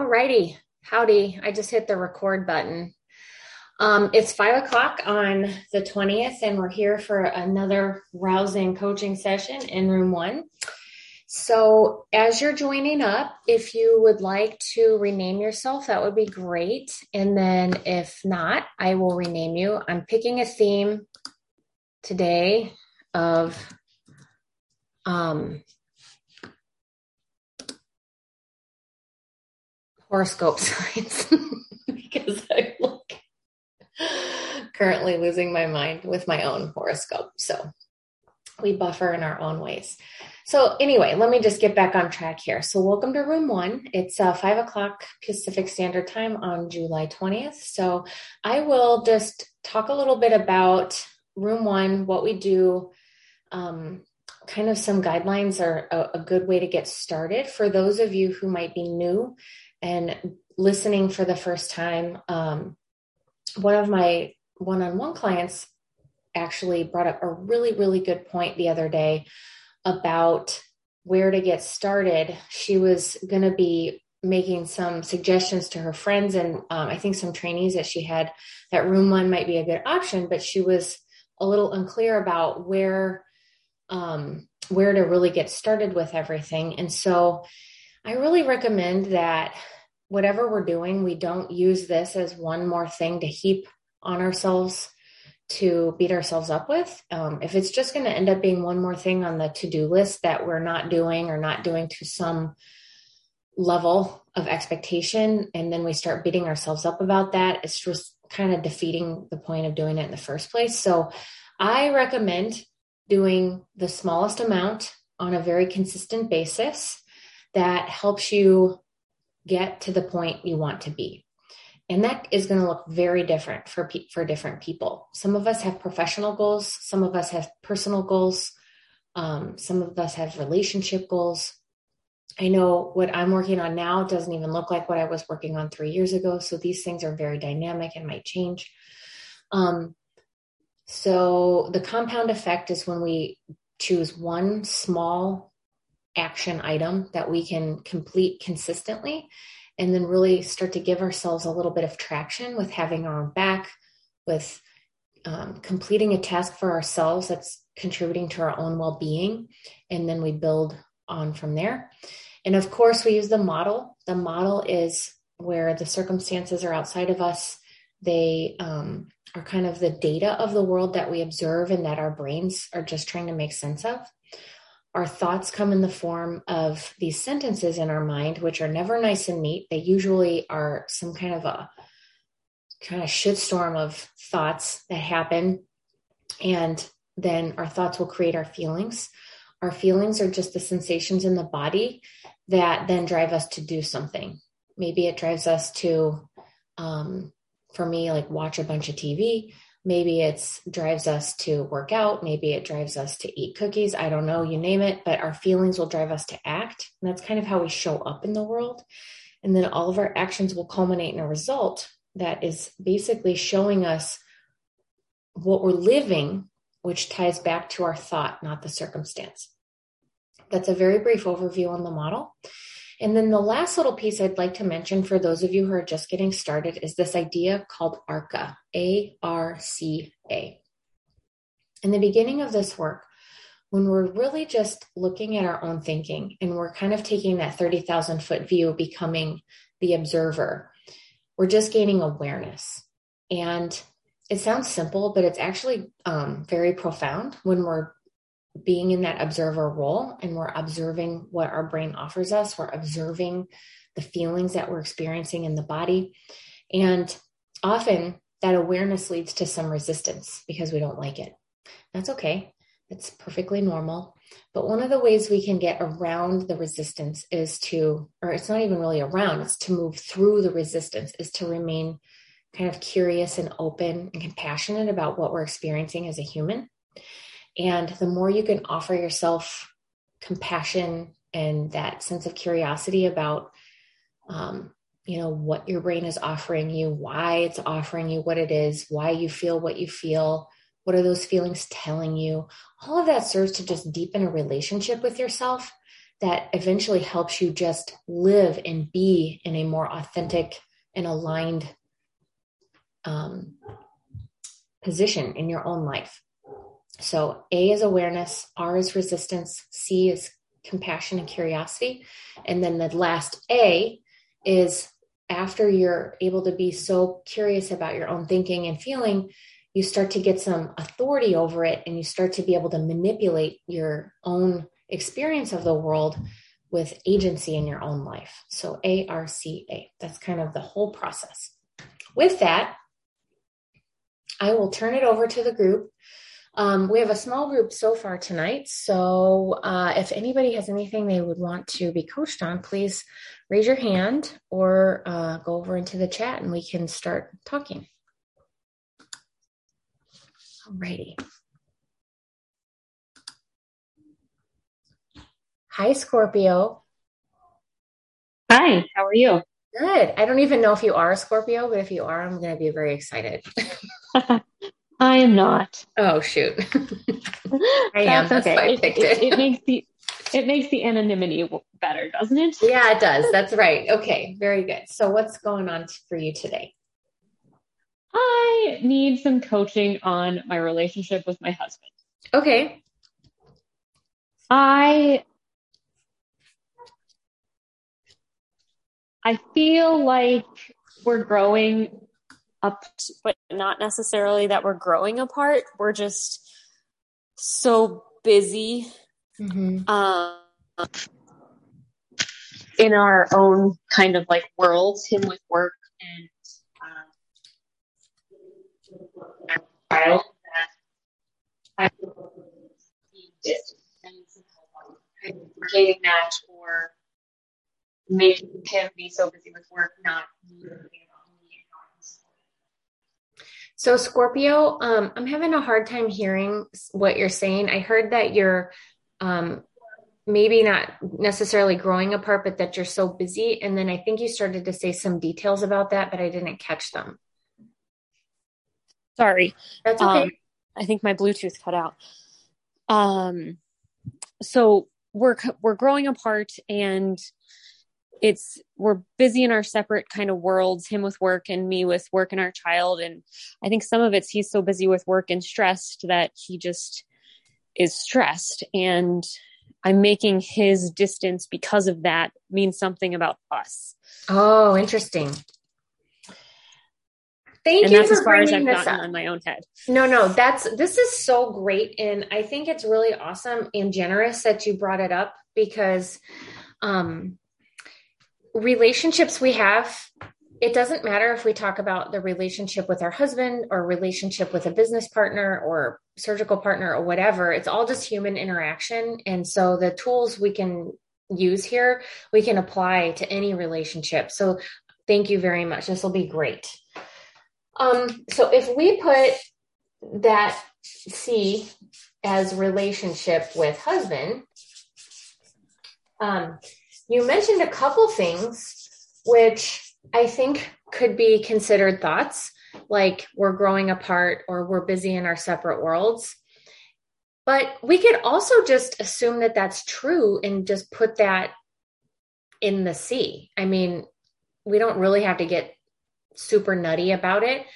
Alrighty, howdy. I just hit the record button. Um, it's five o'clock on the 20th, and we're here for another rousing coaching session in room one. So, as you're joining up, if you would like to rename yourself, that would be great. And then, if not, I will rename you. I'm picking a theme today of um, horoscope signs because I look currently losing my mind with my own horoscope. So we buffer in our own ways. So anyway, let me just get back on track here. So welcome to room one. It's uh, five o'clock Pacific Standard Time on July 20th. So I will just talk a little bit about room one, what we do, um, kind of some guidelines are a, good way to get started for those of you who might be new and listening for the first time. Um, one of my one on one clients actually brought up a really, really good point the other day about where to get started. She was going to be making some suggestions to her friends and um, I think some trainees that she had that room one might be a good option, but she was a little unclear about where um, where to really get started with everything. And so I really recommend that whatever we're doing, we don't use this as one more thing to heap on ourselves to beat ourselves up with. Um, if it's just going to end up being one more thing on the to do list that we're not doing or not doing to some level of expectation, and then we start beating ourselves up about that, it's just kind of defeating the point of doing it in the first place. So I recommend doing the smallest amount on a very consistent basis that helps you get to the point you want to be. And that is going to look very different for pe- for different people. Some of us have professional goals, some of us have personal goals, um, some of us have relationship goals. I know what I'm working on now doesn't even look like what I was working on three years ago. So these things are very dynamic and might change. Um, so the compound effect is when we choose one small action item that we can complete consistently and then really start to give ourselves a little bit of traction with having our own back with um, completing a task for ourselves that's contributing to our own well-being and then we build on from there. And of course we use the model. The model is where the circumstances are outside of us. They um, are kind of the data of the world that we observe and that our brains are just trying to make sense of our thoughts come in the form of these sentences in our mind, which are never nice and neat. They usually are some kind of a kind of shitstorm of thoughts that happen. And then our thoughts will create our feelings. Our feelings are just the sensations in the body that then drive us to do something. Maybe it drives us to, um, for me, like watch a bunch of TV. Maybe it drives us to work out. Maybe it drives us to eat cookies. I don't know, you name it, but our feelings will drive us to act. And that's kind of how we show up in the world. And then all of our actions will culminate in a result that is basically showing us what we're living, which ties back to our thought, not the circumstance. That's a very brief overview on the model. And then the last little piece I'd like to mention for those of you who are just getting started is this idea called ARCA, A R C A. In the beginning of this work, when we're really just looking at our own thinking and we're kind of taking that 30,000 foot view, becoming the observer, we're just gaining awareness. And it sounds simple, but it's actually um, very profound when we're being in that observer role and we're observing what our brain offers us. We're observing the feelings that we're experiencing in the body. And often that awareness leads to some resistance because we don't like it. That's okay. It's perfectly normal. But one of the ways we can get around the resistance is to, or it's not even really around, it's to move through the resistance, is to remain kind of curious and open and compassionate about what we're experiencing as a human and the more you can offer yourself compassion and that sense of curiosity about, um, you know, what your brain is offering you, why it's offering you what it is, why you feel what you feel, what are those feelings telling you? All of that serves to just deepen a relationship with yourself that eventually helps you just live and be in a more authentic and aligned um, position in your own life. So A is awareness, R is resistance, C is compassion and curiosity. And then the last A is after you're able to be so curious about your own thinking and feeling, you start to get some authority over it and you start to be able to manipulate your own experience of the world with agency in your own life. So A R C A. That's kind of the whole process. With that, I will turn it over to the group. Um, we have a small group so far tonight. So uh, if anybody has anything they would want to be coached on, please raise your hand or uh, go over into the chat and we can start talking. Alrighty. Hi, Scorpio. Hi, how are you? Good. I don't even know if you are a Scorpio, but if you are, I'm going to be very excited. I am not. Oh shoot. I am. That's, okay. I picked it, it. it makes the it makes the anonymity better, doesn't it? Yeah, it does. That's right. Okay, very good. So what's going on for you today? I need some coaching on my relationship with my husband. Okay. I I feel like we're growing up, but not necessarily that we're growing apart. We're just so busy mm-hmm. um, in our own kind of like worlds, him with work and um, child that I did and getting that or making him be so busy with work, not So, Scorpio, um, I'm having a hard time hearing what you're saying. I heard that you're um, maybe not necessarily growing apart, but that you're so busy. And then I think you started to say some details about that, but I didn't catch them. Sorry. That's okay. Um, I think my Bluetooth cut out. Um, so we're we're growing apart, and it's we're busy in our separate kind of worlds him with work and me with work and our child. And i think some of it's he's so busy with work and stressed that he just is stressed. And i'm making his distance because of that mean something about us. Oh interesting. Thank and you for as far as I've gotten up. on my own head. No, no, that's this is so great, and I think it's really awesome and generous that you brought it up because um, relationships we have it doesn't matter if we talk about the relationship with our husband or relationship with a business partner or surgical partner or whatever. It's all just human interaction. And so the tools we can use here we can apply to any relationship. So thank you very much. This will be great. Um so if we put that c as relationship with husband um you mentioned a couple things which I think could be considered thoughts, like we're growing apart or we're busy in our separate worlds. But we could also just assume that that's true and just put that in the C. I mean, we don't really have to get super nutty about it.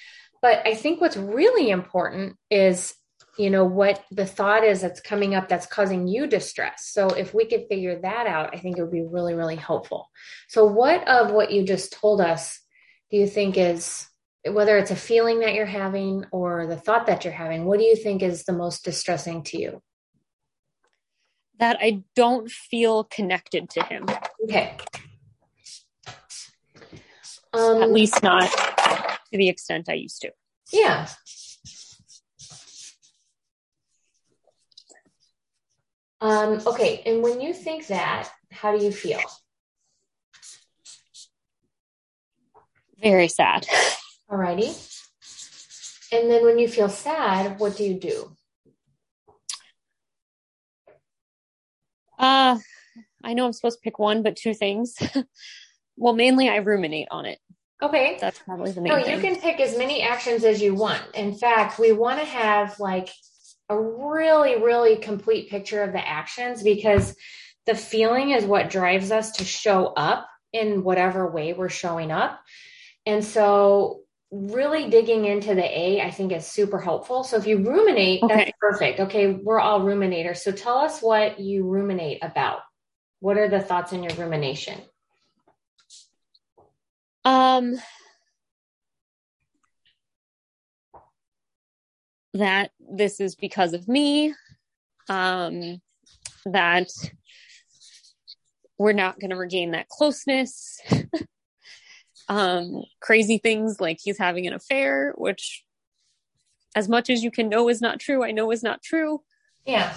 But I think what's really important is you know what the thought is that's coming up that's causing you distress. So if we could figure that out i think it would be really really helpful. So what of what you just told us do you think is whether it's a feeling that you're having or the thought that you're having what do you think is the most distressing to you? That i don't feel connected to him. Okay. Um, at least not to the extent i used to. Yeah Um, okay, and when you think that, how do you feel? Very sad. Alrighty. And then when you feel sad, what do you do? Uh, I know I'm supposed to pick one, but two things. well, mainly I ruminate on it. Okay. That's probably the main no, thing. you can pick as many actions as you want. In fact, we want to have like a really, really complete picture of the actions because the feeling is what drives us to show up in whatever way we're showing up. And so really digging into the A, I think is super helpful. So if you ruminate, okay. that's perfect. Okay, we're all ruminators. So tell us what you ruminate about. What are the thoughts in your rumination? Um that this is because of me. Um that we're not going to regain that closeness. um, crazy things like he's having an affair, which, as much as you can know is not true, I know is not true. Yeah.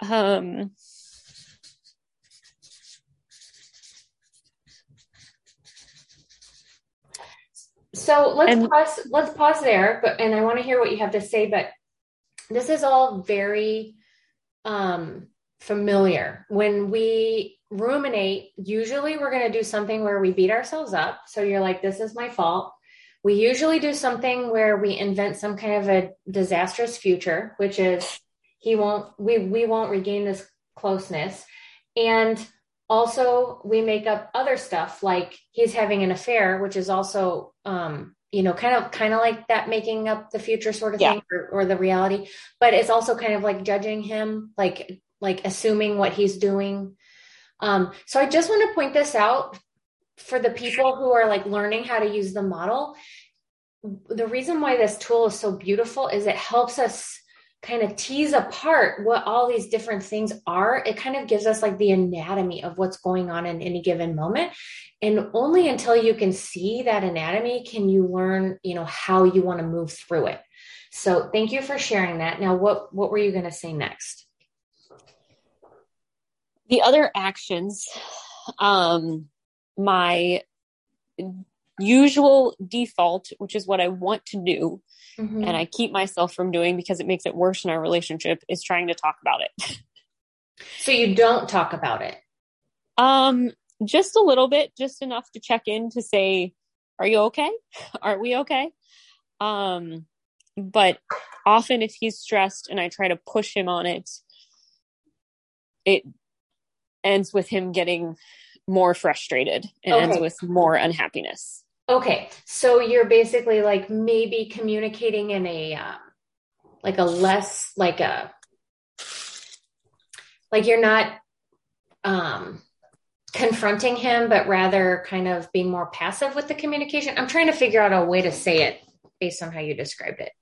Um, so let's and, pause. Let's pause there, but and I want to hear what you have to say. But this is all very um, familiar. When we ruminate, usually we're going to do something where we beat ourselves up. So you're like, this is my fault. We usually do something where we invent some kind of a disastrous future, which is he won't, we, we won't regain this closeness. And also we make up other stuff like he's having an affair, which is also, um, you know, kind of kind of like that making up the future sort of yeah. thing or, or the reality. But it's also kind of like judging him, like like assuming what he's doing. Um, so I just want to point this out for the people who are like learning how to use the model. The reason why this tool is so beautiful is it helps us kind of tease apart what all these different things are, it kind of gives us like the anatomy of what's going on in any given moment. And only until you can see that anatomy can you learn, you know, how you want to move through it. So thank you for sharing that. Now, what what were you going to say next? The other actions, um, my usual default, which is what I want to do, mm-hmm. and I keep myself from doing because it makes it worse in our relationship, is trying to talk about it. so you don't talk about it? Um, just a little bit, just enough to check in to say, are you okay? Are we okay? Um, but often if he's stressed and I try to push him on it, it ends with him getting more frustrated and okay. ends with more unhappiness. Okay. So you're basically like maybe communicating in a, uh, like a less, like a, like you're not, um, confronting him, but rather kind of being more passive with the communication. I'm trying to figure out a way to say it based on how you described it.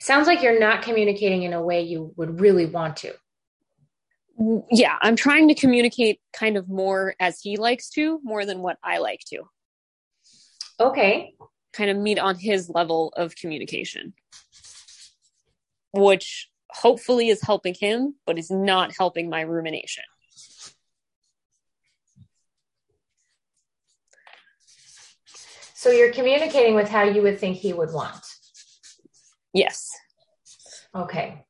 Sounds like you're not communicating in a way you would really want to. Yeah, I'm trying to communicate kind of more as he likes to, more than what I like to. Okay. Kind of meet on his level of communication, which hopefully is helping him, but is not helping my rumination. So you're communicating with how you would think he would want. Yes. Okay.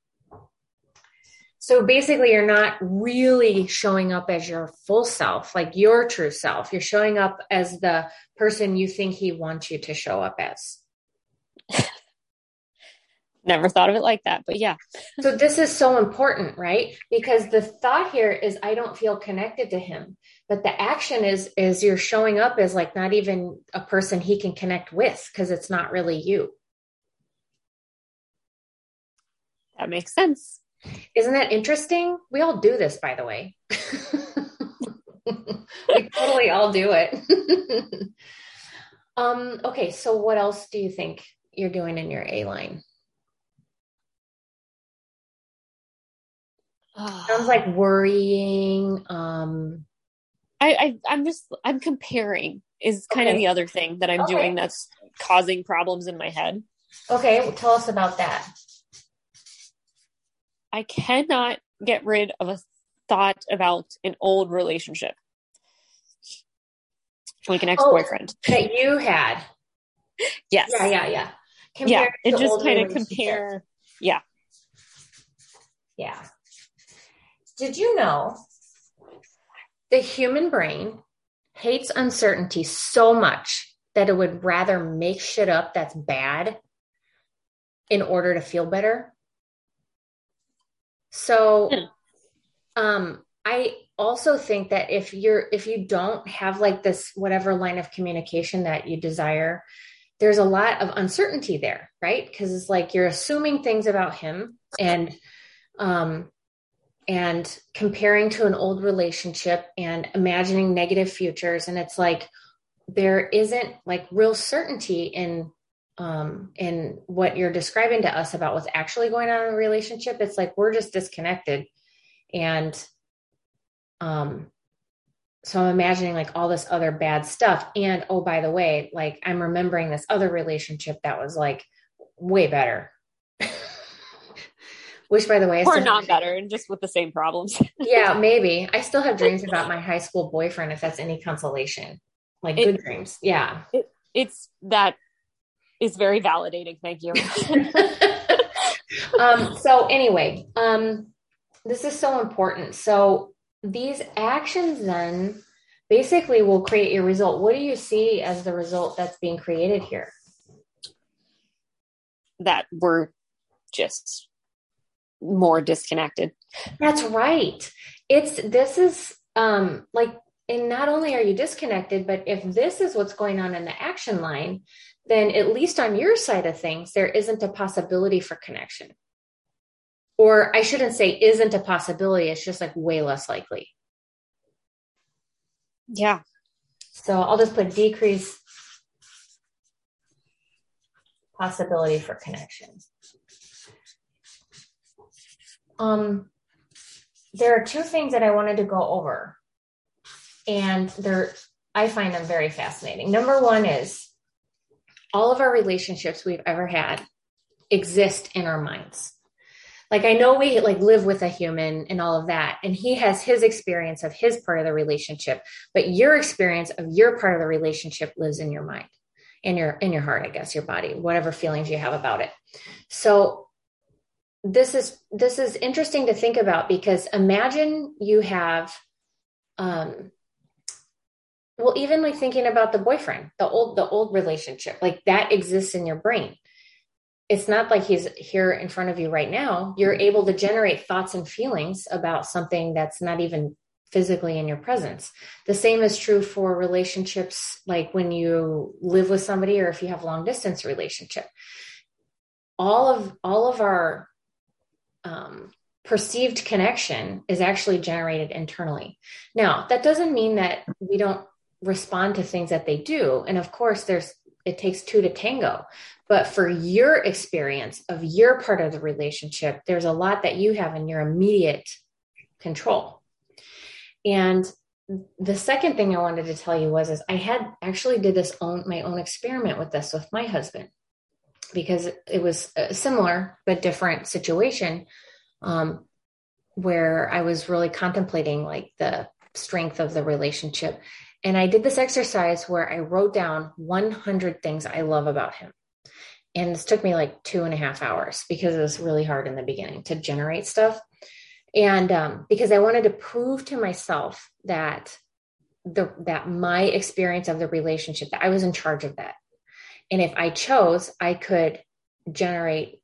So basically, you're not really showing up as your full self, like your true self. You're showing up as the person you think he wants you to show up as. Never thought of it like that, but yeah. so this is so important, right? Because the thought here is I don't feel connected to him. But the action is is you're showing up as like not even a person he can connect with because it's not really you. That makes sense. Isn't that interesting? We all do this, by the way. we totally all do it. um, okay, so what else do you think you're doing in your A line? Sounds like worrying. Um, I, I am just I'm comparing is kind okay. of the other thing that I'm okay. doing that's causing problems in my head. Okay, well, tell us about that. I cannot get rid of a thought about an old relationship. Like an oh, ex-boyfriend. Oh, that you had. yes. Yeah, yeah, yeah. yeah, it just kind of compare. Yeah. Yeah. Did you know the human brain hates uncertainty so much that it would rather make shit up that's bad in order to feel better? So, um, I also think that if you're if you don't have like this whatever line of communication that you desire, there's a lot of uncertainty there, right? Because it's like you're assuming things about him and um and comparing to an old relationship and imagining negative futures and it's like there isn't like real certainty in um in what you're describing to us about what's actually going on in the relationship it's like we're just disconnected. And um so i'm imagining like all this other bad stuff. And oh by the way like i'm remembering this other relationship that was like way better. Which by the way or not better and just with the same problems. Yeah maybe. I still have dreams about my high school boyfriend if that's any consolation. Like it, good dreams. Yeah. It, it's that is very validating. Thank you. Um so anyway um this is so important. So these actions then basically will create your result. What do you see as the result that's being created here? That we're just more disconnected. That's right. It's this is um like and not only are you disconnected, but if this is what's going on in the action line, then at least on your side of things, there isn't a possibility for connection. Or I shouldn't say isn't a possibility, it's just like way less likely. Yeah. So I'll just put decrease possibility for connection. Um, there are two things that I wanted to go over, and they're I find them very fascinating. Number one is all of our relationships we've ever had exist in our minds. Like I know we like live with a human and all of that, and he has his experience of his part of the relationship, but your experience of your part of the relationship lives in your mind, in your in your heart, I guess, your body, whatever feelings you have about it. So this is this is interesting to think about because imagine you have um well even like thinking about the boyfriend the old the old relationship like that exists in your brain. It's not like he's here in front of you right now. You're able to generate thoughts and feelings about something that's not even physically in your presence. The same is true for relationships like when you live with somebody or if you have long distance relationship. All of all of our um, perceived connection is actually generated internally. Now, that doesn't mean that we don't respond to things that they do. And of course, there's it takes two to tango. But for your experience of your part of the relationship, there's a lot that you have in your immediate control. And the second thing I wanted to tell you was is I had actually did this own my own experiment with this with my husband because it was a similar but different situation um, where I was really contemplating like the strength of the relationship. And I did this exercise where I wrote down 100 things I love about him. And this took me like two and a half hours because it was really hard in the beginning to generate stuff. And um, because I wanted to prove to myself that the that my experience of the relationship that I was in charge of that and if I chose, I could generate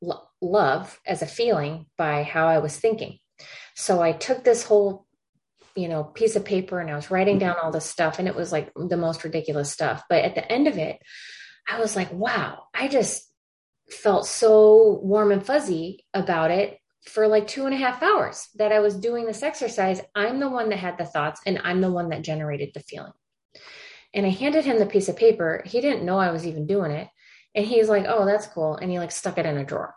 lo- love as a feeling by how I was thinking. So I took this whole, you know, piece of paper and I was writing mm-hmm. down all this stuff and it was like the most ridiculous stuff. But at the end of it, I was like, wow, I just felt so warm and fuzzy about it for like two and a half hours that I was doing this exercise. I'm the one that had the thoughts and I'm the one that generated the feeling. And I handed him the piece of paper. He didn't know I was even doing it. And he's like, oh, that's cool. And he like stuck it in a drawer.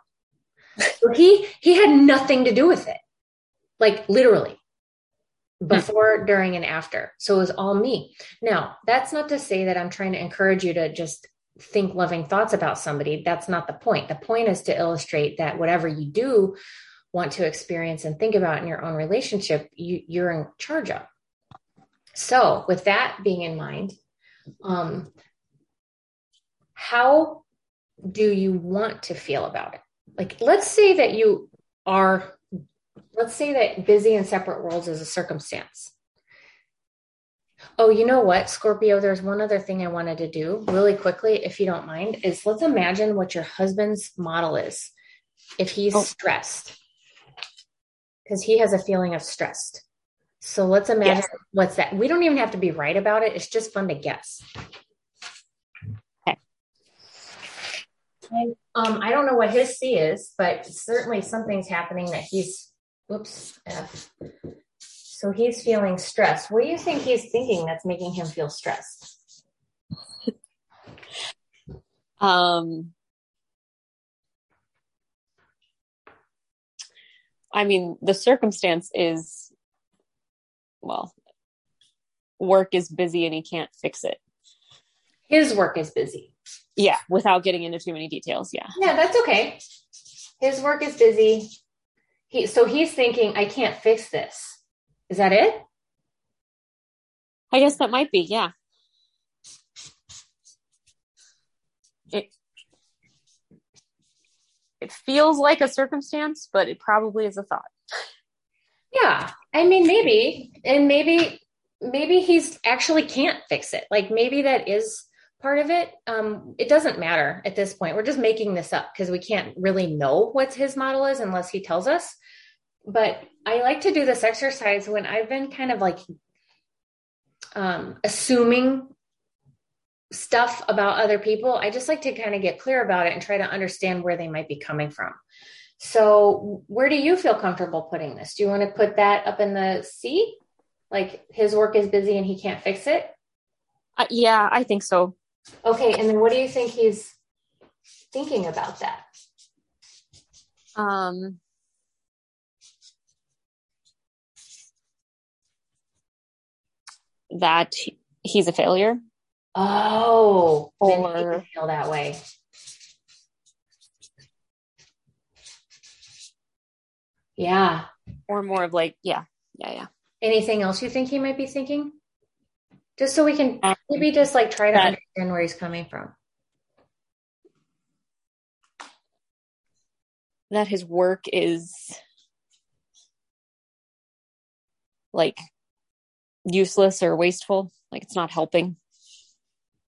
so he he had nothing to do with it. Like literally. Before, during, and after. So it was all me. Now, that's not to say that I'm trying to encourage you to just think loving thoughts about somebody. That's not the point. The point is to illustrate that whatever you do want to experience and think about in your own relationship, you, you're in charge of. So, with that being in mind, um, how do you want to feel about it? Like, let's say that you are, let's say that busy in separate worlds is a circumstance. Oh, you know what, Scorpio? There's one other thing I wanted to do really quickly, if you don't mind, is let's imagine what your husband's model is if he's oh. stressed. because he has a feeling of stressed. So let's imagine yes. what's that. We don't even have to be right about it. It's just fun to guess. Okay. um, I don't know what his C is, but certainly something's happening that he's, whoops, F. So he's feeling stressed. What do you think he's thinking that's making him feel stressed? um, I mean, the circumstance is, well, work is busy and he can't fix it. His work is busy. Yeah, without getting into too many details. Yeah. Yeah, that's okay. His work is busy. He so he's thinking, I can't fix this. Is that it? I guess that might be, yeah. It it feels like a circumstance, but it probably is a thought. Yeah. I mean maybe and maybe maybe he's actually can't fix it. Like maybe that is part of it. Um, it doesn't matter at this point. We're just making this up because we can't really know what his model is unless he tells us. But I like to do this exercise when I've been kind of like um, assuming stuff about other people. I just like to kind of get clear about it and try to understand where they might be coming from. So, where do you feel comfortable putting this? Do you want to put that up in the C? Like his work is busy and he can't fix it? Uh, yeah, I think so. Okay, and then what do you think he's thinking about that? Um, that he's a failure. Oh, or feel that way. Yeah. Or more of like, yeah, yeah, yeah. Anything else you think he might be thinking? Just so we can um, maybe just like try to that, understand where he's coming from. That his work is like useless or wasteful. Like it's not helping.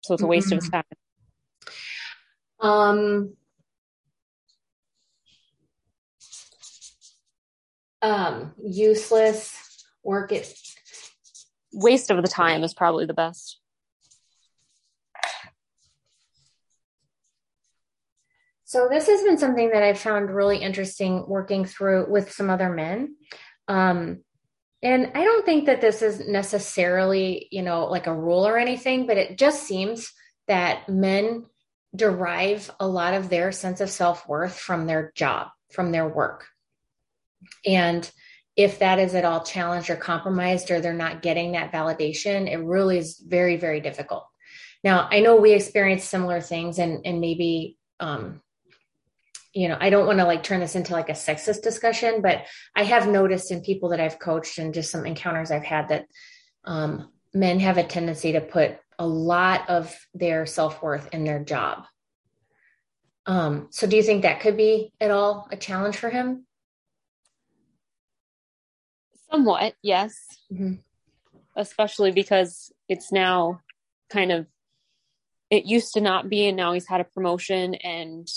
So it's a waste mm-hmm. of his time. Um, um, useless work it waste of the time is probably the best. So this has been something that I've found really interesting working through with some other men. Um, and I don't think that this is necessarily, you know, like a rule or anything, but it just seems that men derive a lot of their sense of self worth from their job, from their work. And if that is at all challenged or compromised, or they're not getting that validation, it really is very, very difficult. Now, I know we experience similar things, and, and maybe um, you know, I don't want to like turn this into like a sexist discussion, but I have noticed in people that I've coached and just some encounters I've had that um, men have a tendency to put a lot of their self worth in their job. Um, so, do you think that could be at all a challenge for him? Somewhat, yes. Mm-hmm. Especially because it's now kind of, it used to not be, and now he's had a promotion and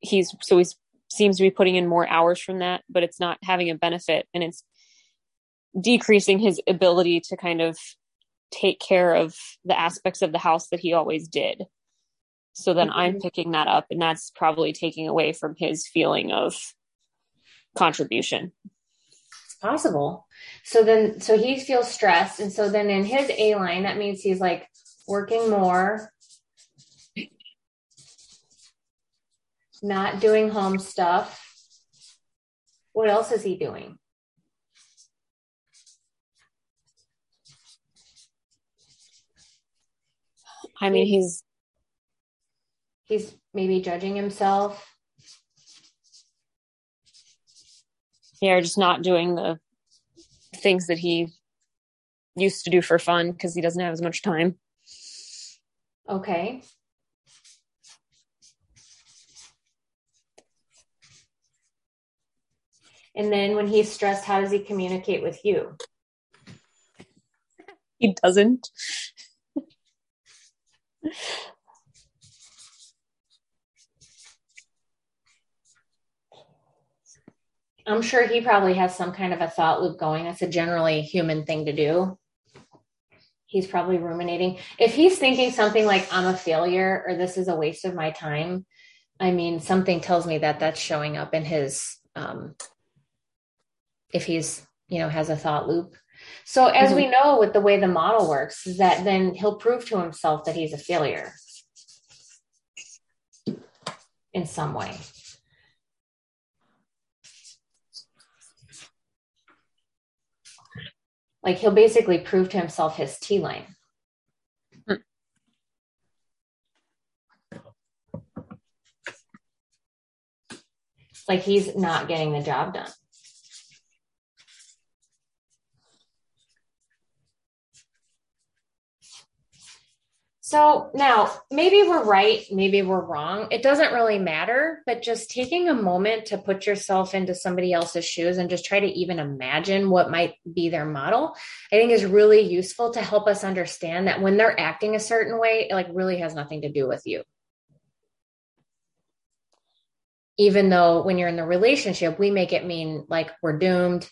he's so he seems to be putting in more hours from that, but it's not having a benefit and it's decreasing his ability to kind of take care of the aspects of the house that he always did. So then mm-hmm. I'm picking that up and that's probably taking away from his feeling of contribution. It's possible. So then so he feels stressed and so then in his A line that means he's like working more not doing home stuff. What else is he doing? I mean, he's he's maybe judging himself. Yeah, just not doing the things that he used to do for fun because he doesn't have as much time. Okay. And then when he's stressed, how does he communicate with you? He doesn't. I'm sure he probably has some kind of a thought loop going. That's a generally human thing to do. He's probably ruminating. If he's thinking something like, I'm a failure or this is a waste of my time, I mean, something tells me that that's showing up in his, um, if he's, you know, has a thought loop. So as mm-hmm. we know with the way the model works, is that then he'll prove to himself that he's a failure in some way. Like he'll basically prove to himself his T line. Like he's not getting the job done. So now maybe we're right, maybe we're wrong. It doesn't really matter, but just taking a moment to put yourself into somebody else's shoes and just try to even imagine what might be their model, I think is really useful to help us understand that when they're acting a certain way, it like really has nothing to do with you. Even though when you're in the relationship, we make it mean like we're doomed.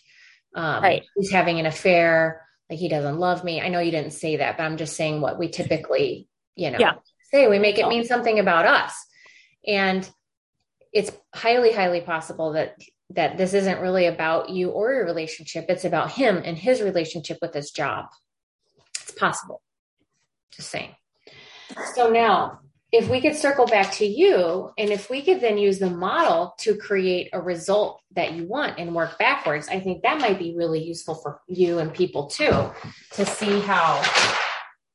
Um, right. He's having an affair like he doesn't love me. I know you didn't say that, but I'm just saying what we typically you know, yeah. say we make it mean oh. something about us. And it's highly, highly possible that that this isn't really about you or your relationship. It's about him and his relationship with his job. It's possible. Just saying. So now, if we could circle back to you, and if we could then use the model to create a result that you want and work backwards, I think that might be really useful for you and people too to see how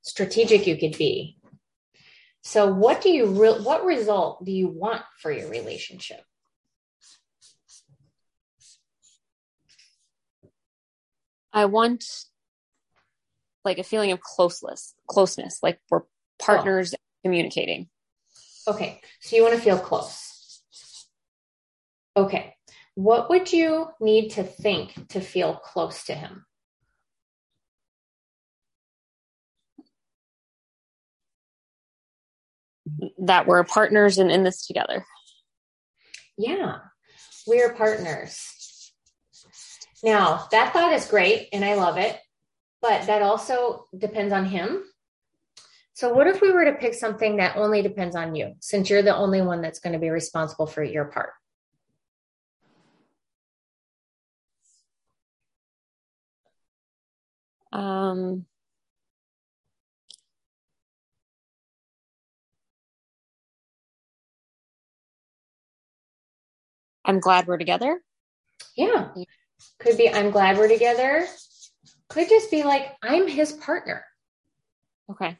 strategic you could be so what do you re- what result do you want for your relationship? I want like a feeling of closeness, closeness, like we're partners oh. communicating. Okay. So you want to feel close. Okay. What would you need to think to feel close to him? That we're partners and in this together. Yeah, we're partners. Now, that thought is great and I love it, but that also depends on him. So, what if we were to pick something that only depends on you, since you're the only one that's going to be responsible for your part? Um, I'm glad we're together. Yeah. Could be I'm glad we're together. Could just be like I'm his partner. Okay.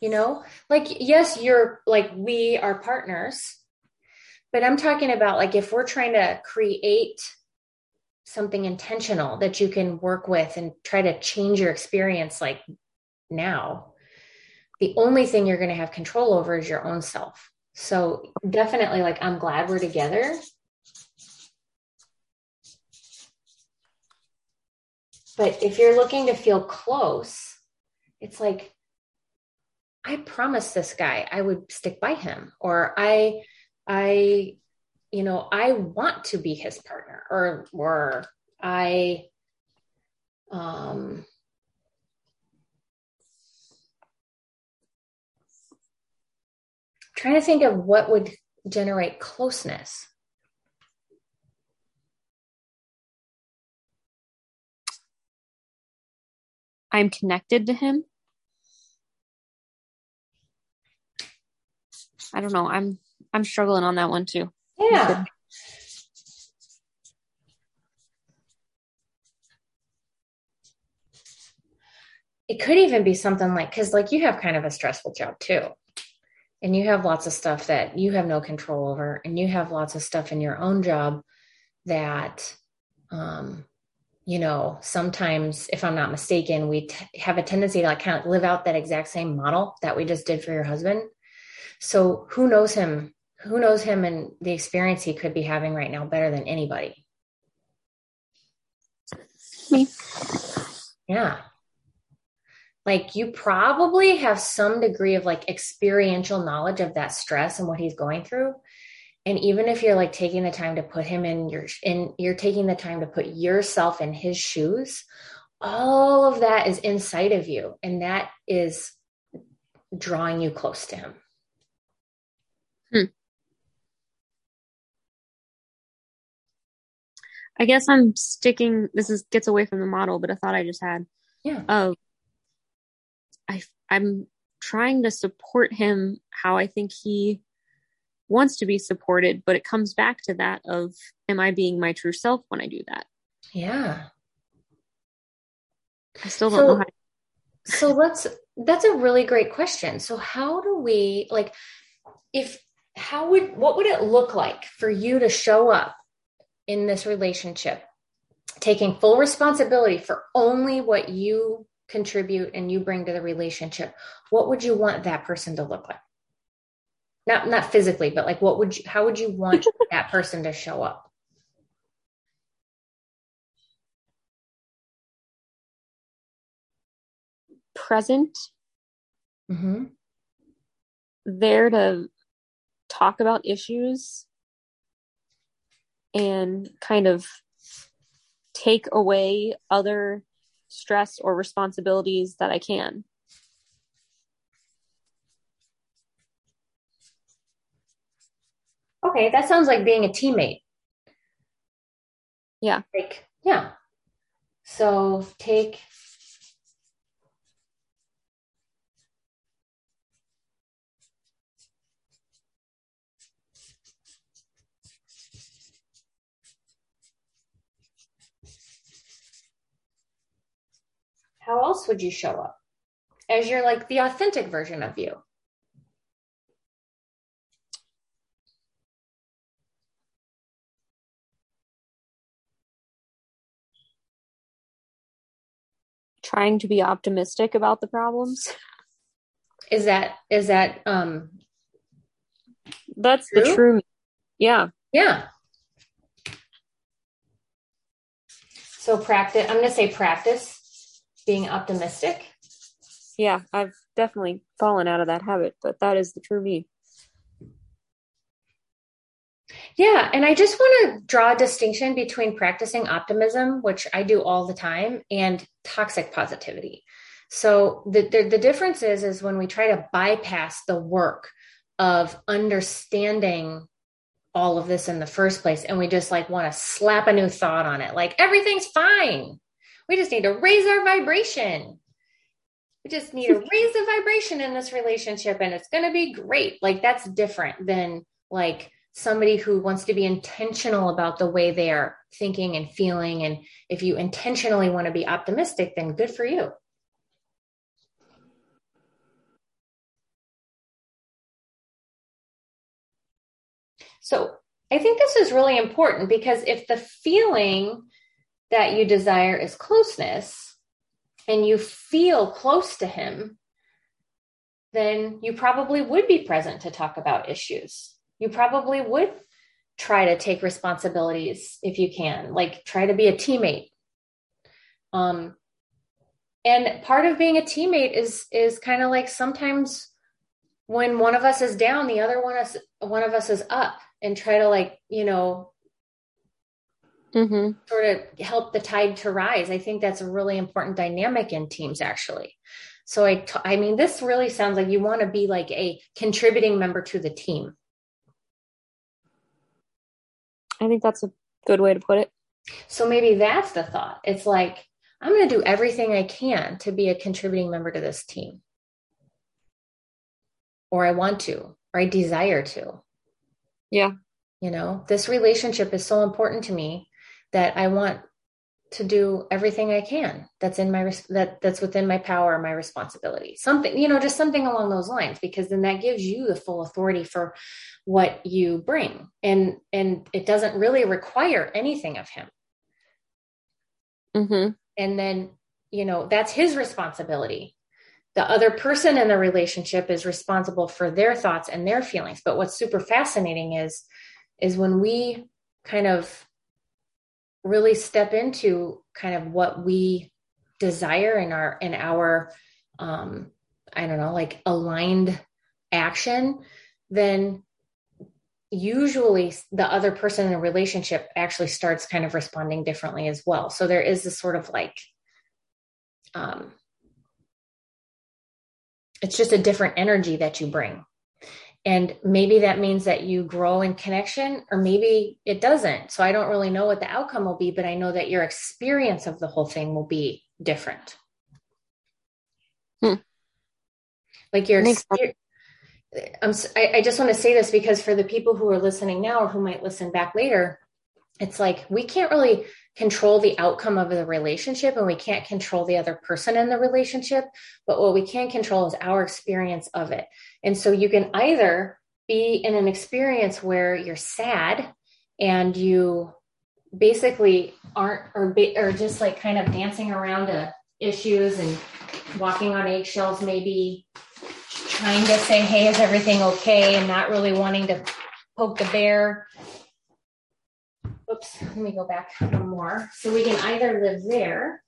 You know, like yes, you're like we are partners. But I'm talking about like if we're trying to create something intentional that you can work with and try to change your experience like now, the only thing you're going to have control over is your own self. So definitely like I'm glad we're together But if you're looking to feel close, it's like, I promised this guy I would stick by him, or I, I, you know, I want to be his partner, or, or I, um, trying to think of what would generate closeness. I'm connected to him. I don't know. I'm I'm struggling on that one too. Yeah. It could even be something like cuz like you have kind of a stressful job too. And you have lots of stuff that you have no control over and you have lots of stuff in your own job that um you know, sometimes, if I'm not mistaken, we t- have a tendency to like kind of live out that exact same model that we just did for your husband. So who knows him? Who knows him and the experience he could be having right now better than anybody? Me. Yeah. Like you probably have some degree of like experiential knowledge of that stress and what he's going through. And even if you're like taking the time to put him in your in you're taking the time to put yourself in his shoes all of that is inside of you and that is drawing you close to him. Hmm. i guess i'm sticking this is gets away from the model but a thought i just had. Yeah. Of i i'm trying to support him how i think he wants to be supported but it comes back to that of am i being my true self when i do that yeah I still don't so, know how. so let's. That's a really great question. So how do we like? If how would what would it look like for you to show up in this relationship, taking full responsibility for only what you contribute and you bring to the relationship? What would you want that person to look like? Not not physically, but like what would you? How would you want that person to show up? present, mm-hmm. there to talk about issues and kind of take away other stress or responsibilities that I can. Okay, that sounds like being a teammate. Yeah. Like, yeah. So take how else would you show up as you're like the authentic version of you? Trying to be optimistic about the problems. Is that is that um that's true? the true yeah. Yeah. So practice I'm going to say practice being optimistic. Yeah, I've definitely fallen out of that habit, but that is the true me. Yeah, and I just want to draw a distinction between practicing optimism, which I do all the time, and toxic positivity. So the, the, the difference is is when we try to bypass the work of understanding all of this in the first place and we just like want to slap a new thought on it like everything's fine we just need to raise our vibration. We just need to raise the vibration in this relationship and it's going to be great. Like that's different than like somebody who wants to be intentional about the way they are thinking and feeling. And if you intentionally want to be optimistic, then good for you. So I think this is really important because if the feeling that you desire is closeness and you feel close to him, then you probably would be present to talk about issues. You probably would try to take responsibilities if you can, like try to be a teammate. Um, and part of being a teammate is is kind of like sometimes when one of us is down, the other one is one of us is up, and try to like you know mm-hmm. sort of help the tide to rise. I think that's a really important dynamic in teams, actually. So I, t- I mean, this really sounds like you want to be like a contributing member to the team. I think that's a good way to put it. So maybe that's the thought. It's like, I'm going to do everything I can to be a contributing member to this team. Or I want to, or I desire to. Yeah. You know, this relationship is so important to me that I want to do everything I can that's in my that that's within my power my responsibility. Something you know just something along those lines because then that gives you the full authority for what you bring. And and it doesn't really require anything of him. Mm-hmm. and then you know that's his responsibility. The other person in the relationship is responsible for their thoughts and their feelings. But what's super fascinating is is when we kind of really step into kind of what we desire in our in our um i don't know like aligned action then usually the other person in the relationship actually starts kind of responding differently as well. So there is this sort of like, um, it's just a different energy that you bring. And maybe that means that you grow in connection, or maybe it doesn't. So I don't really know what the outcome will be, but I know that your experience of the whole thing will be different. Hmm. Like your experience. I'm, I, I just want to say this because for the people who are listening now or who might listen back later, it's like we can't really control the outcome of the relationship and we can't control the other person in the relationship. But what we can control is our experience of it. And so you can either be in an experience where you're sad and you basically aren't or, or just like kind of dancing around issues and walking on eggshells maybe trying to say hey is everything okay and not really wanting to poke the bear oops let me go back one more so we can either live there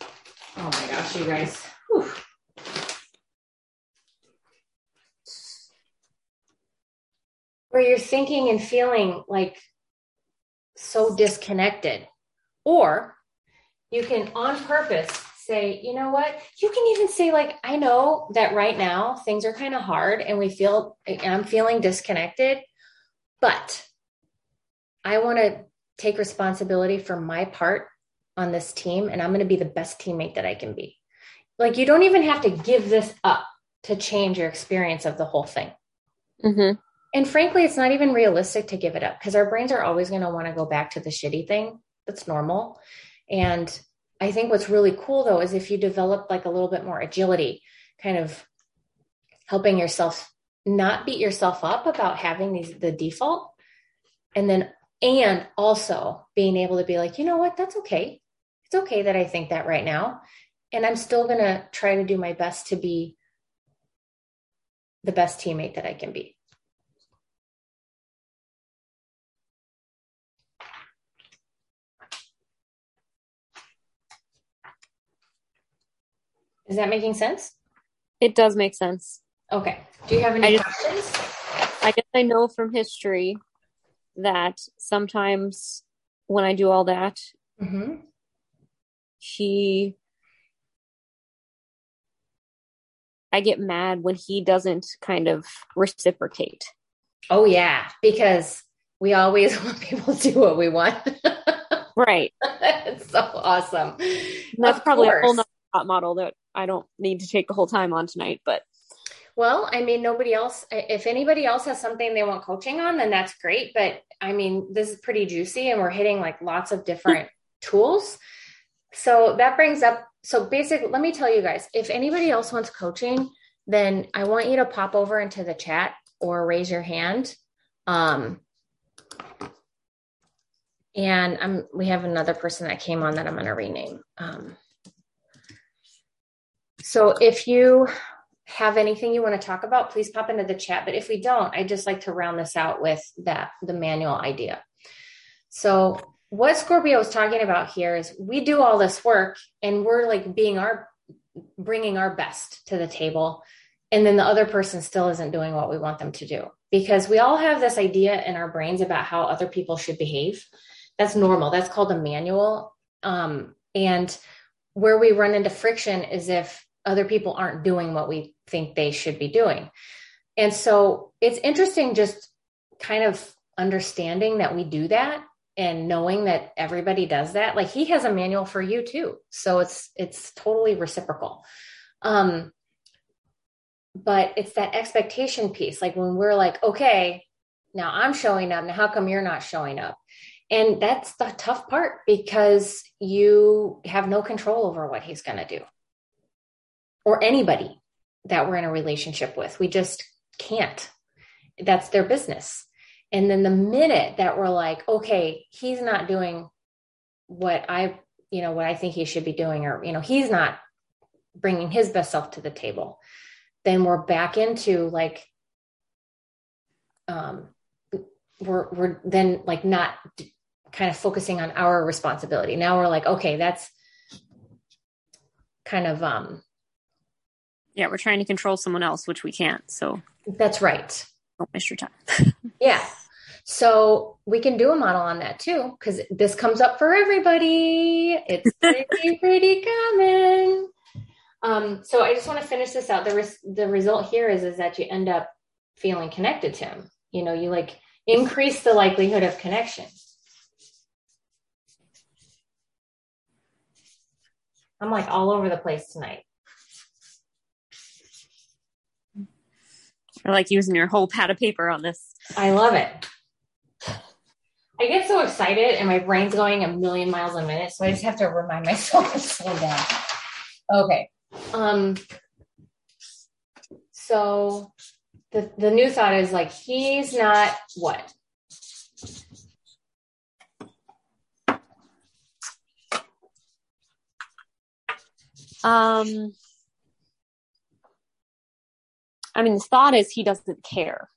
oh my gosh you guys Whew. where you're thinking and feeling like so disconnected. Or you can on purpose say, you know what? You can even say, like, I know that right now things are kind of hard and we feel, I'm feeling disconnected, but I want to take responsibility for my part on this team and I'm going to be the best teammate that I can be. Like, you don't even have to give this up to change your experience of the whole thing. Mm-hmm. And frankly, it's not even realistic to give it up because our brains are always going to want to go back to the shitty thing. That's normal. And I think what's really cool though is if you develop like a little bit more agility, kind of helping yourself not beat yourself up about having these the default and then and also being able to be like, you know what, that's okay. It's okay that I think that right now. And I'm still going to try to do my best to be the best teammate that I can be. Is that making sense? It does make sense. Okay. Do you have any I just, questions? I guess I know from history that sometimes when I do all that, mm-hmm. he, I get mad when he doesn't kind of reciprocate. Oh, yeah. Because we always want people to do what we want. right. it's so awesome. that's of probably course. a whole nother model that I don't need to take the whole time on tonight, but well, I mean, nobody else, if anybody else has something they want coaching on, then that's great. But I mean, this is pretty juicy and we're hitting like lots of different tools. So that brings up, so basically, let me tell you guys if anybody else wants coaching, then I want you to pop over into the chat or raise your hand. Um, and I'm, we have another person that came on that I'm going to rename. Um, so if you have anything you want to talk about, please pop into the chat. But if we don't, I just like to round this out with that the manual idea. So what Scorpio is talking about here is we do all this work and we're like being our bringing our best to the table. And then the other person still isn't doing what we want them to do. Because we all have this idea in our brains about how other people should behave. That's normal. That's called a manual. Um, and where we run into friction is if other people aren't doing what we think they should be doing. And so it's interesting just kind of understanding that we do that and knowing that everybody does that. Like he has a manual for you too. So it's it's totally reciprocal. Um but it's that expectation piece like when we're like okay, now I'm showing up. Now how come you're not showing up? And that's the tough part because you have no control over what he's going to do or anybody that we're in a relationship with. We just can't. That's their business. And then the minute that we're like, okay, he's not doing what I, you know, what I think he should be doing, or, you know, he's not bringing his best self to the table, then we're back into like, um, we're, we're then like not kind of focusing on our responsibility. Now we're like, okay, that's kind of, um, yeah, we're trying to control someone else, which we can't. So that's right. Don't waste your time. yeah. So we can do a model on that too, because this comes up for everybody. It's pretty, pretty common. Um, so I just want to finish this out. The res- the result here is is that you end up feeling connected to him. You know, you like increase the likelihood of connection. I'm like all over the place tonight. I like using your whole pad of paper on this. I love it. I get so excited and my brain's going a million miles a minute, so I just have to remind myself to slow down. Okay. Um so the the new thought is like he's not what? Um I mean, the thought is he doesn't care.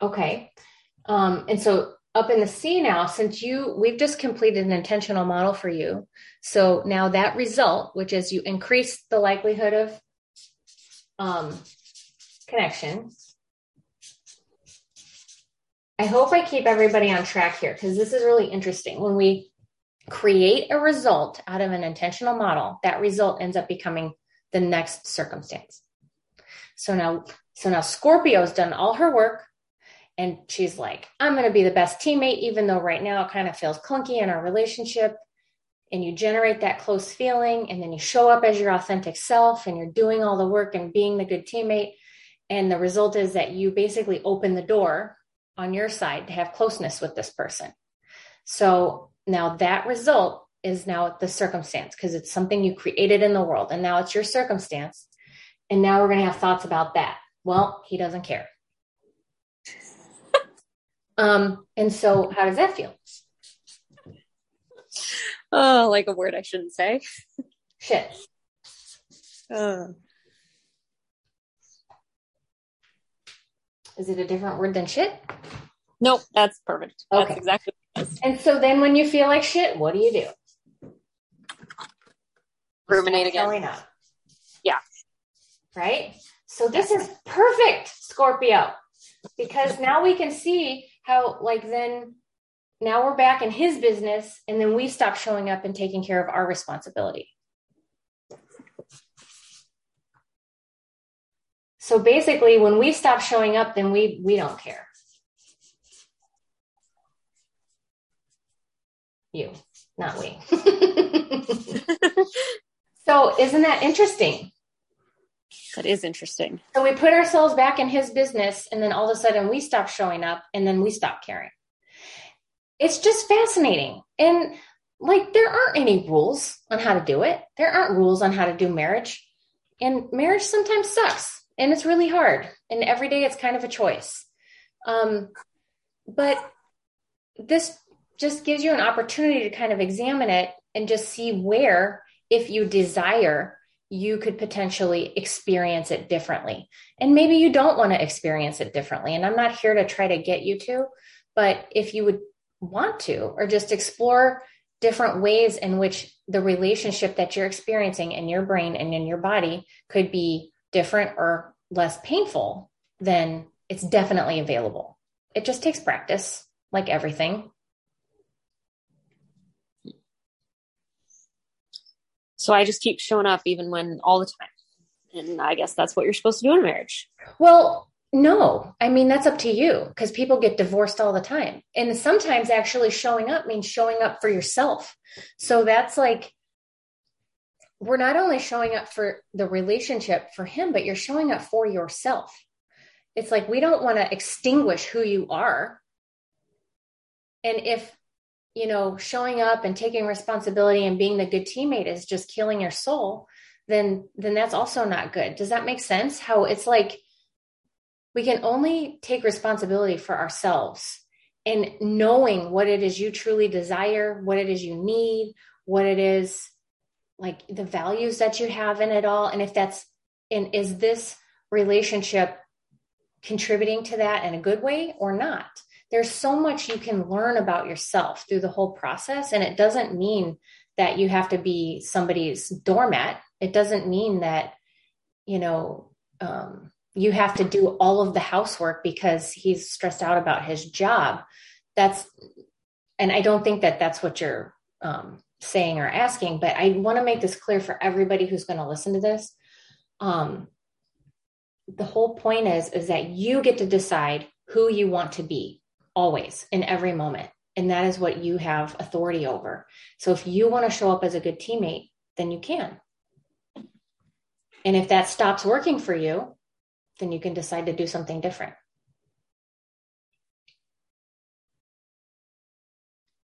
Okay. Um, and so up in the C now, since you, we've just completed an intentional model for you. So now that result, which is you increase the likelihood of um, connection. I hope I keep everybody on track here because this is really interesting. When we create a result out of an intentional model, that result ends up becoming the next circumstance. So now, so now Scorpio's done all her work and she's like, I'm going to be the best teammate, even though right now it kind of feels clunky in our relationship. And you generate that close feeling, and then you show up as your authentic self, and you're doing all the work and being the good teammate. And the result is that you basically open the door on your side to have closeness with this person. So now that result is now the circumstance because it's something you created in the world, and now it's your circumstance. And now we're going to have thoughts about that. Well, he doesn't care. Um, and so how does that feel? Oh, like a word I shouldn't say. Shit. Uh. Is it a different word than shit? Nope, that's perfect. That's Okay. exactly what it is. And so then when you feel like shit, what do you do? Ruminate again. Showing up. Yeah. Right? So this is perfect, Scorpio, because now we can see how, like, then now we're back in his business, and then we stop showing up and taking care of our responsibility. So basically, when we stop showing up, then we we don't care. You, not we. so isn't that interesting? That is interesting. So we put ourselves back in his business, and then all of a sudden we stop showing up, and then we stop caring. It's just fascinating. And like, there aren't any rules on how to do it, there aren't rules on how to do marriage. And marriage sometimes sucks, and it's really hard. And every day it's kind of a choice. Um, but this just gives you an opportunity to kind of examine it and just see where, if you desire, you could potentially experience it differently. And maybe you don't want to experience it differently. And I'm not here to try to get you to, but if you would want to, or just explore different ways in which the relationship that you're experiencing in your brain and in your body could be different or less painful, then it's definitely available. It just takes practice, like everything. So I just keep showing up even when all the time. And I guess that's what you're supposed to do in a marriage. Well, no, I mean, that's up to you because people get divorced all the time. And sometimes actually showing up means showing up for yourself. So that's like, we're not only showing up for the relationship for him, but you're showing up for yourself. It's like we don't want to extinguish who you are. And if, you know, showing up and taking responsibility and being the good teammate is just killing your soul, then then that's also not good. Does that make sense? How it's like we can only take responsibility for ourselves and knowing what it is you truly desire, what it is you need, what it is like the values that you have in it all and if that's and is this relationship contributing to that in a good way or not there's so much you can learn about yourself through the whole process and it doesn't mean that you have to be somebody's doormat. It doesn't mean that, you know, um, you have to do all of the housework because he's stressed out about his job. That's, and I don't think that that's what you're um, saying or asking, but I want to make this clear for everybody who's going to listen to this. Um, the whole point is is that you get to decide who you want to be always in every moment and that is what you have authority over. So if you want to show up as a good teammate then you can. And if that stops working for you then you can decide to do something different.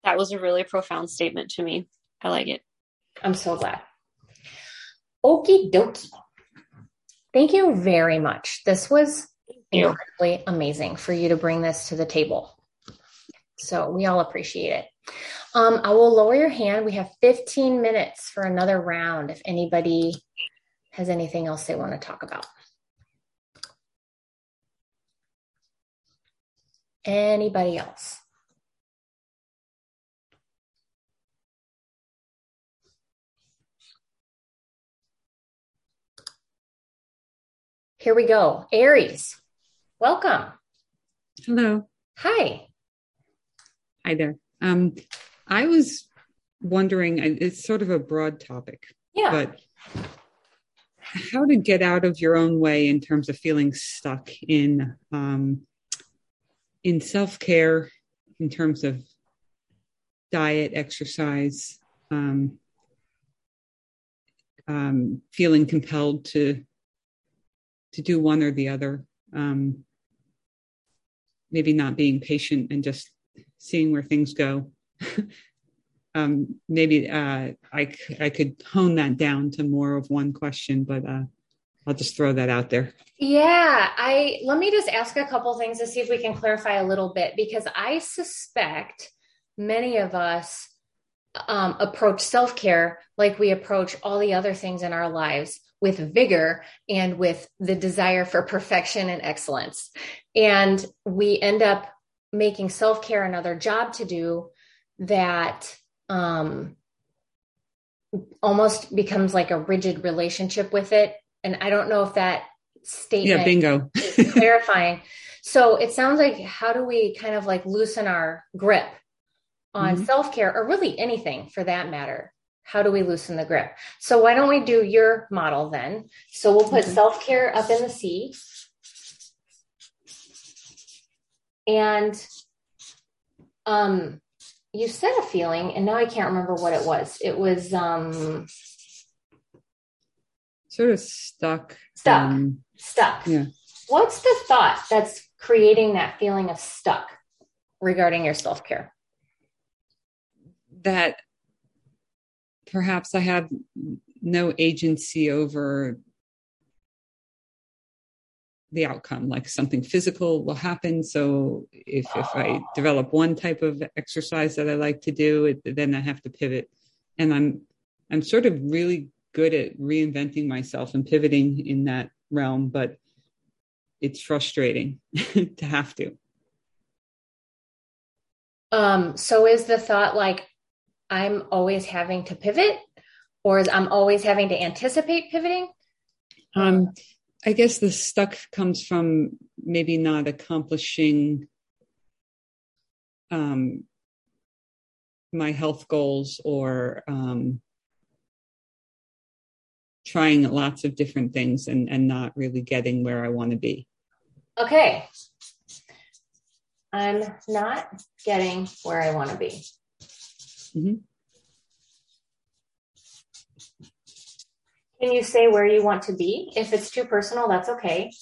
That was a really profound statement to me i like it i'm so glad okie dokie thank you very much this was incredibly amazing for you to bring this to the table. So we all appreciate it. Um, I will lower your hand. We have 15 minutes for another round if anybody has anything else they want to talk about. Anybody else? Here we go. Aries. Welcome. Hello. Hi. Hi there. Um, I was wondering, it's sort of a broad topic. Yeah. But how to get out of your own way in terms of feeling stuck in um, in self care, in terms of diet, exercise, um, um, feeling compelled to to do one or the other. Um, maybe not being patient and just seeing where things go. um, maybe uh, I, I could hone that down to more of one question, but uh, I'll just throw that out there. Yeah, I let me just ask a couple things to see if we can clarify a little bit because I suspect many of us um, approach self care like we approach all the other things in our lives with vigor and with the desire for perfection and excellence. And we end up making self care another job to do that um, almost becomes like a rigid relationship with it. And I don't know if that statement yeah, bingo. is clarifying. So it sounds like how do we kind of like loosen our grip on mm-hmm. self care or really anything for that matter? How do we loosen the grip? So why don't we do your model then? So we'll put self care up in the C. And um, you said a feeling, and now I can't remember what it was. It was um, sort of stuck. Stuck. Um, stuck. Yeah. What's the thought that's creating that feeling of stuck regarding your self care? That perhaps I have no agency over the outcome like something physical will happen. So if if i develop one type of exercise that i like to do it, then i have to pivot. And i'm i'm sort of really good at reinventing myself and pivoting in that realm but it's frustrating to have to. Um so is the thought like I'm always having to pivot or is I'm always having to anticipate pivoting? Um, I guess the stuck comes from maybe not accomplishing um, my health goals or um, trying lots of different things and, and not really getting where I want to be. Okay. I'm not getting where I want to be. Mm-hmm. Can you say where you want to be? If it's too personal, that's okay.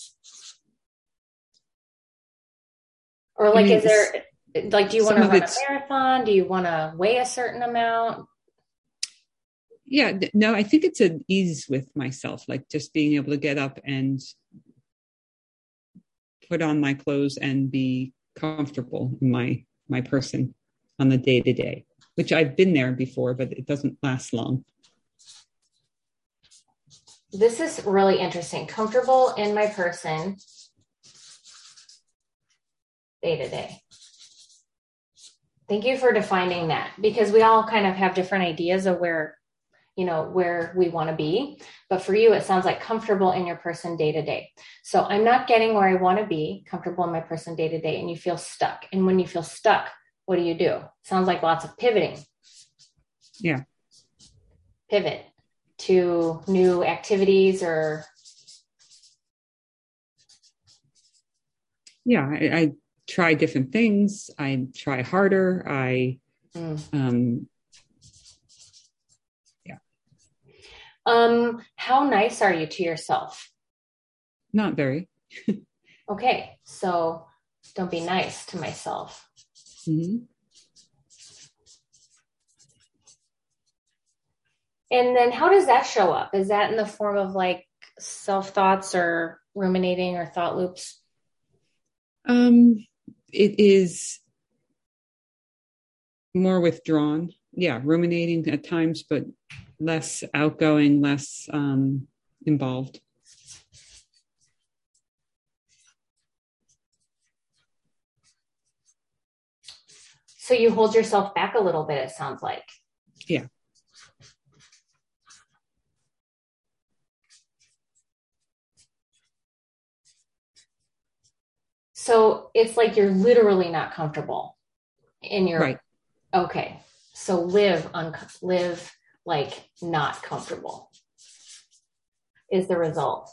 Or like, is there like, do you want to run a marathon? Do you want to weigh a certain amount? Yeah, no, I think it's an ease with myself, like just being able to get up and put on my clothes and be comfortable in my my person on the day to day which I've been there before, but it doesn't last long. This is really interesting. Comfortable in my person day to day. Thank you for defining that because we all kind of have different ideas of where, you know, where we want to be. But for you, it sounds like comfortable in your person day to day. So I'm not getting where I want to be, comfortable in my person day to day, and you feel stuck. And when you feel stuck, what do you do? Sounds like lots of pivoting. Yeah. Pivot to new activities or. Yeah, I, I try different things. I try harder. I, mm. um, yeah. Um, how nice are you to yourself? Not very. okay, so don't be nice to myself. Mm-hmm. And then how does that show up? Is that in the form of like self thoughts or ruminating or thought loops? Um, it is more withdrawn. Yeah, ruminating at times, but less outgoing, less um, involved. So you hold yourself back a little bit, it sounds like. Yeah. So it's like you're literally not comfortable in your right. Okay. So live un live like not comfortable is the result.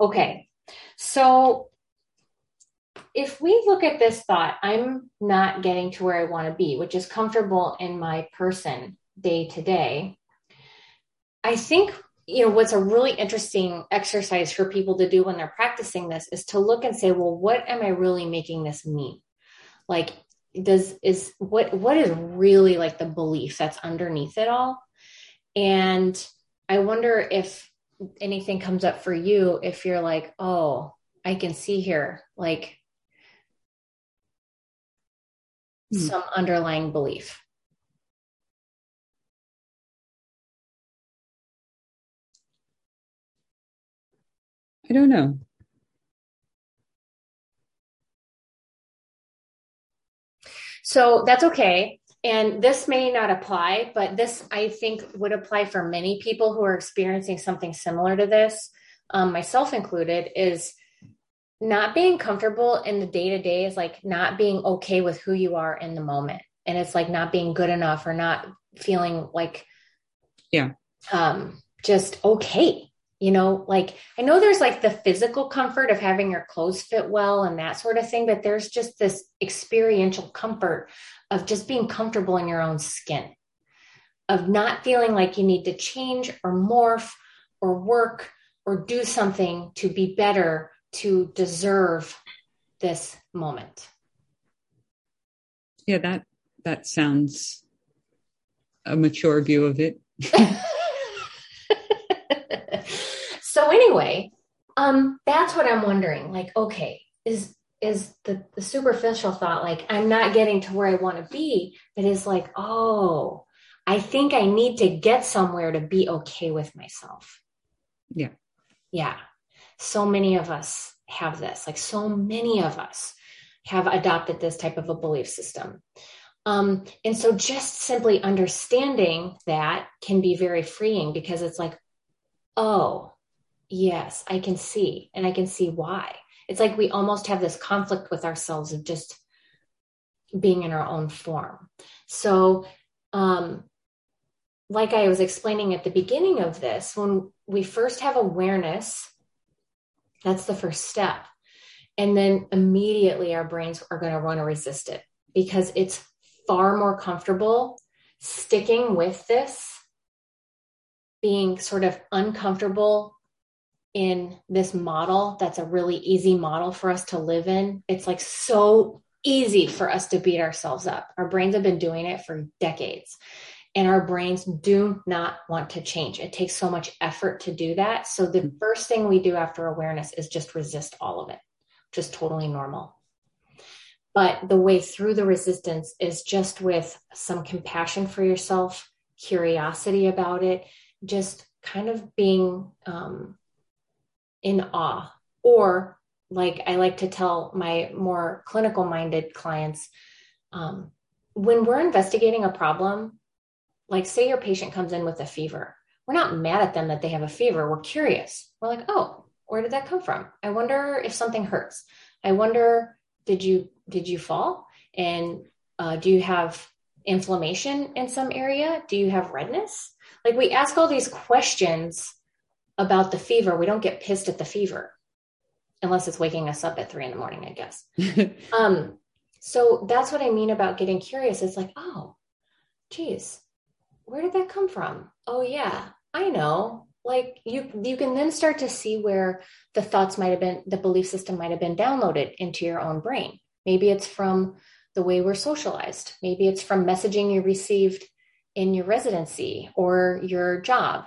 Okay. So if we look at this thought, I'm not getting to where I want to be, which is comfortable in my person day to day. I think you know what's a really interesting exercise for people to do when they're practicing this is to look and say well what am i really making this mean like does is what what is really like the belief that's underneath it all and i wonder if anything comes up for you if you're like oh i can see here like hmm. some underlying belief I don't know. So that's okay. And this may not apply, but this I think would apply for many people who are experiencing something similar to this, um, myself included, is not being comfortable in the day to day is like not being okay with who you are in the moment. And it's like not being good enough or not feeling like, yeah, um, just okay you know like i know there's like the physical comfort of having your clothes fit well and that sort of thing but there's just this experiential comfort of just being comfortable in your own skin of not feeling like you need to change or morph or work or do something to be better to deserve this moment yeah that that sounds a mature view of it so anyway, um, that's what I'm wondering. Like, okay, is is the, the superficial thought like I'm not getting to where I want to be, but is like, oh, I think I need to get somewhere to be okay with myself. Yeah. Yeah. So many of us have this, like so many of us have adopted this type of a belief system. Um, and so just simply understanding that can be very freeing because it's like, oh, yes, I can see, and I can see why. It's like we almost have this conflict with ourselves of just being in our own form. So, um, like I was explaining at the beginning of this, when we first have awareness, that's the first step. And then immediately our brains are going to want to resist it because it's far more comfortable sticking with this, being sort of uncomfortable in this model that's a really easy model for us to live in. It's like so easy for us to beat ourselves up. Our brains have been doing it for decades. And our brains do not want to change. It takes so much effort to do that. So the first thing we do after awareness is just resist all of it, just totally normal. But the way through the resistance is just with some compassion for yourself, curiosity about it, just kind of being um, in awe or like I like to tell my more clinical minded clients, um, when we're investigating a problem, like say your patient comes in with a fever, we're not mad at them that they have a fever. We're curious. We're like, oh, where did that come from? I wonder if something hurts. I wonder, did you did you fall? And uh, do you have inflammation in some area? Do you have redness? Like we ask all these questions about the fever. We don't get pissed at the fever unless it's waking us up at three in the morning, I guess. um, so that's what I mean about getting curious. It's like, oh, geez, where did that come from? Oh yeah, I know. Like you you can then start to see where the thoughts might have been, the belief system might have been downloaded into your own brain. Maybe it's from the way we're socialized. Maybe it's from messaging you received in your residency or your job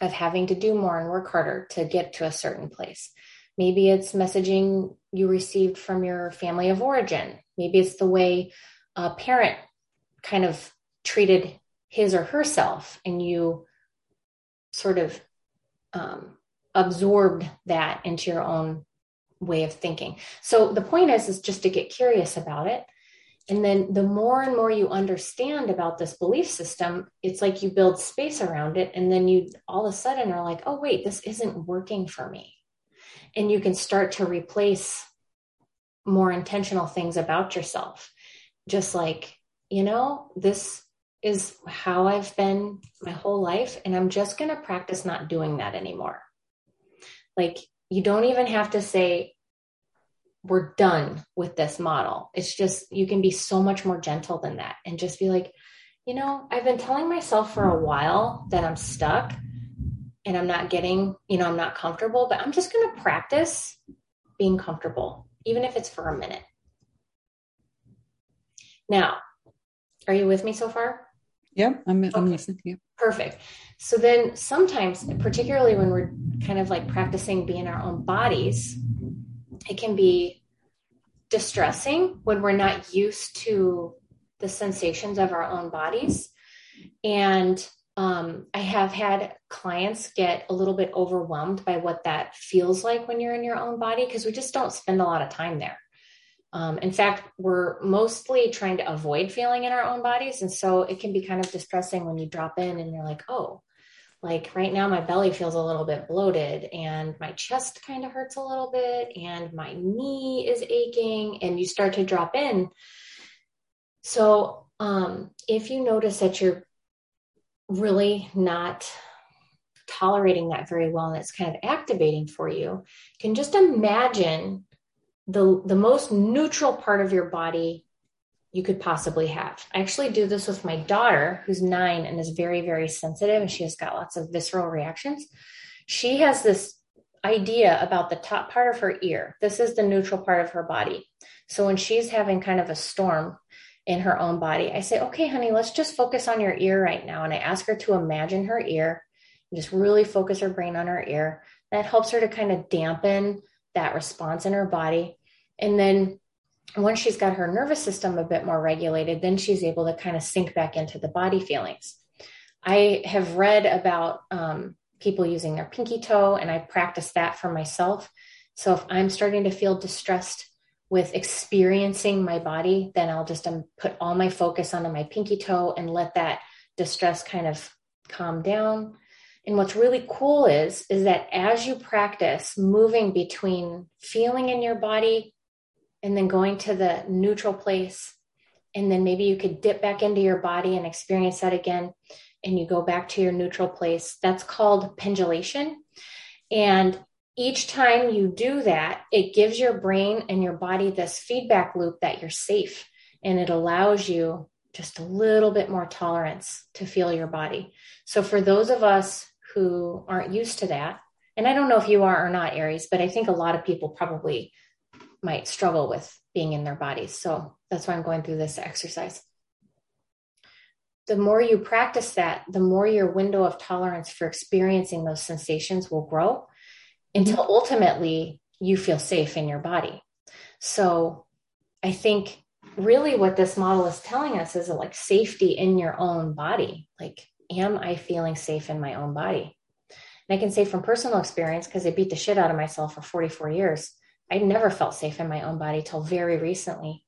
of having to do more and work harder to get to a certain place. Maybe it's messaging you received from your family of origin. Maybe it's the way a parent kind of treated his or herself, and you sort of um, absorbed that into your own way of thinking. So the point is, is just to get curious about it. And then the more and more you understand about this belief system, it's like you build space around it. And then you all of a sudden are like, oh, wait, this isn't working for me and you can start to replace more intentional things about yourself just like you know this is how i've been my whole life and i'm just going to practice not doing that anymore like you don't even have to say we're done with this model it's just you can be so much more gentle than that and just be like you know i've been telling myself for a while that i'm stuck and I'm not getting, you know, I'm not comfortable, but I'm just going to practice being comfortable, even if it's for a minute. Now, are you with me so far? Yeah, I'm, I'm listening to you. Perfect. So then sometimes, particularly when we're kind of like practicing being our own bodies, it can be distressing when we're not used to the sensations of our own bodies. And um, I have had clients get a little bit overwhelmed by what that feels like when you're in your own body because we just don't spend a lot of time there. Um, in fact, we're mostly trying to avoid feeling in our own bodies. And so it can be kind of distressing when you drop in and you're like, oh, like right now my belly feels a little bit bloated and my chest kind of hurts a little bit and my knee is aching. And you start to drop in. So um, if you notice that you're really not tolerating that very well and it's kind of activating for you can just imagine the the most neutral part of your body you could possibly have. I actually do this with my daughter who's 9 and is very very sensitive and she has got lots of visceral reactions. She has this idea about the top part of her ear. This is the neutral part of her body. So when she's having kind of a storm, in her own body. I say, okay, honey, let's just focus on your ear right now. And I ask her to imagine her ear and just really focus her brain on her ear. That helps her to kind of dampen that response in her body. And then once she's got her nervous system a bit more regulated, then she's able to kind of sink back into the body feelings. I have read about um, people using their pinky toe, and I practice that for myself. So if I'm starting to feel distressed with experiencing my body, then I'll just um, put all my focus onto my pinky toe and let that distress kind of calm down. And what's really cool is is that as you practice moving between feeling in your body and then going to the neutral place and then maybe you could dip back into your body and experience that again and you go back to your neutral place. That's called pendulation. And each time you do that, it gives your brain and your body this feedback loop that you're safe and it allows you just a little bit more tolerance to feel your body. So, for those of us who aren't used to that, and I don't know if you are or not, Aries, but I think a lot of people probably might struggle with being in their bodies. So, that's why I'm going through this exercise. The more you practice that, the more your window of tolerance for experiencing those sensations will grow until mm-hmm. ultimately you feel safe in your body. So I think really what this model is telling us is like safety in your own body. Like, am I feeling safe in my own body? And I can say from personal experience, because I beat the shit out of myself for 44 years, I never felt safe in my own body till very recently.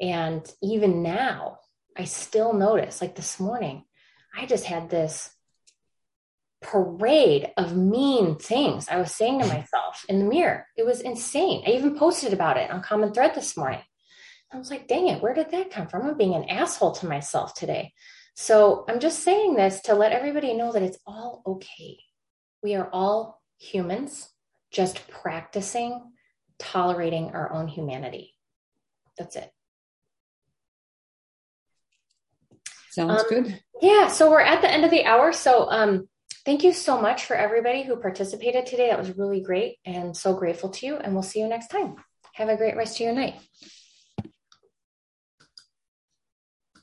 And even now, I still notice, like this morning, I just had this parade of mean things I was saying to myself in the mirror. It was insane. I even posted about it on Common Thread this morning. I was like, dang it, where did that come from? I'm being an asshole to myself today. So I'm just saying this to let everybody know that it's all okay. We are all humans, just practicing tolerating our own humanity. That's it. Sounds um, good. Yeah. So we're at the end of the hour. So um, thank you so much for everybody who participated today. That was really great and so grateful to you. And we'll see you next time. Have a great rest of your night.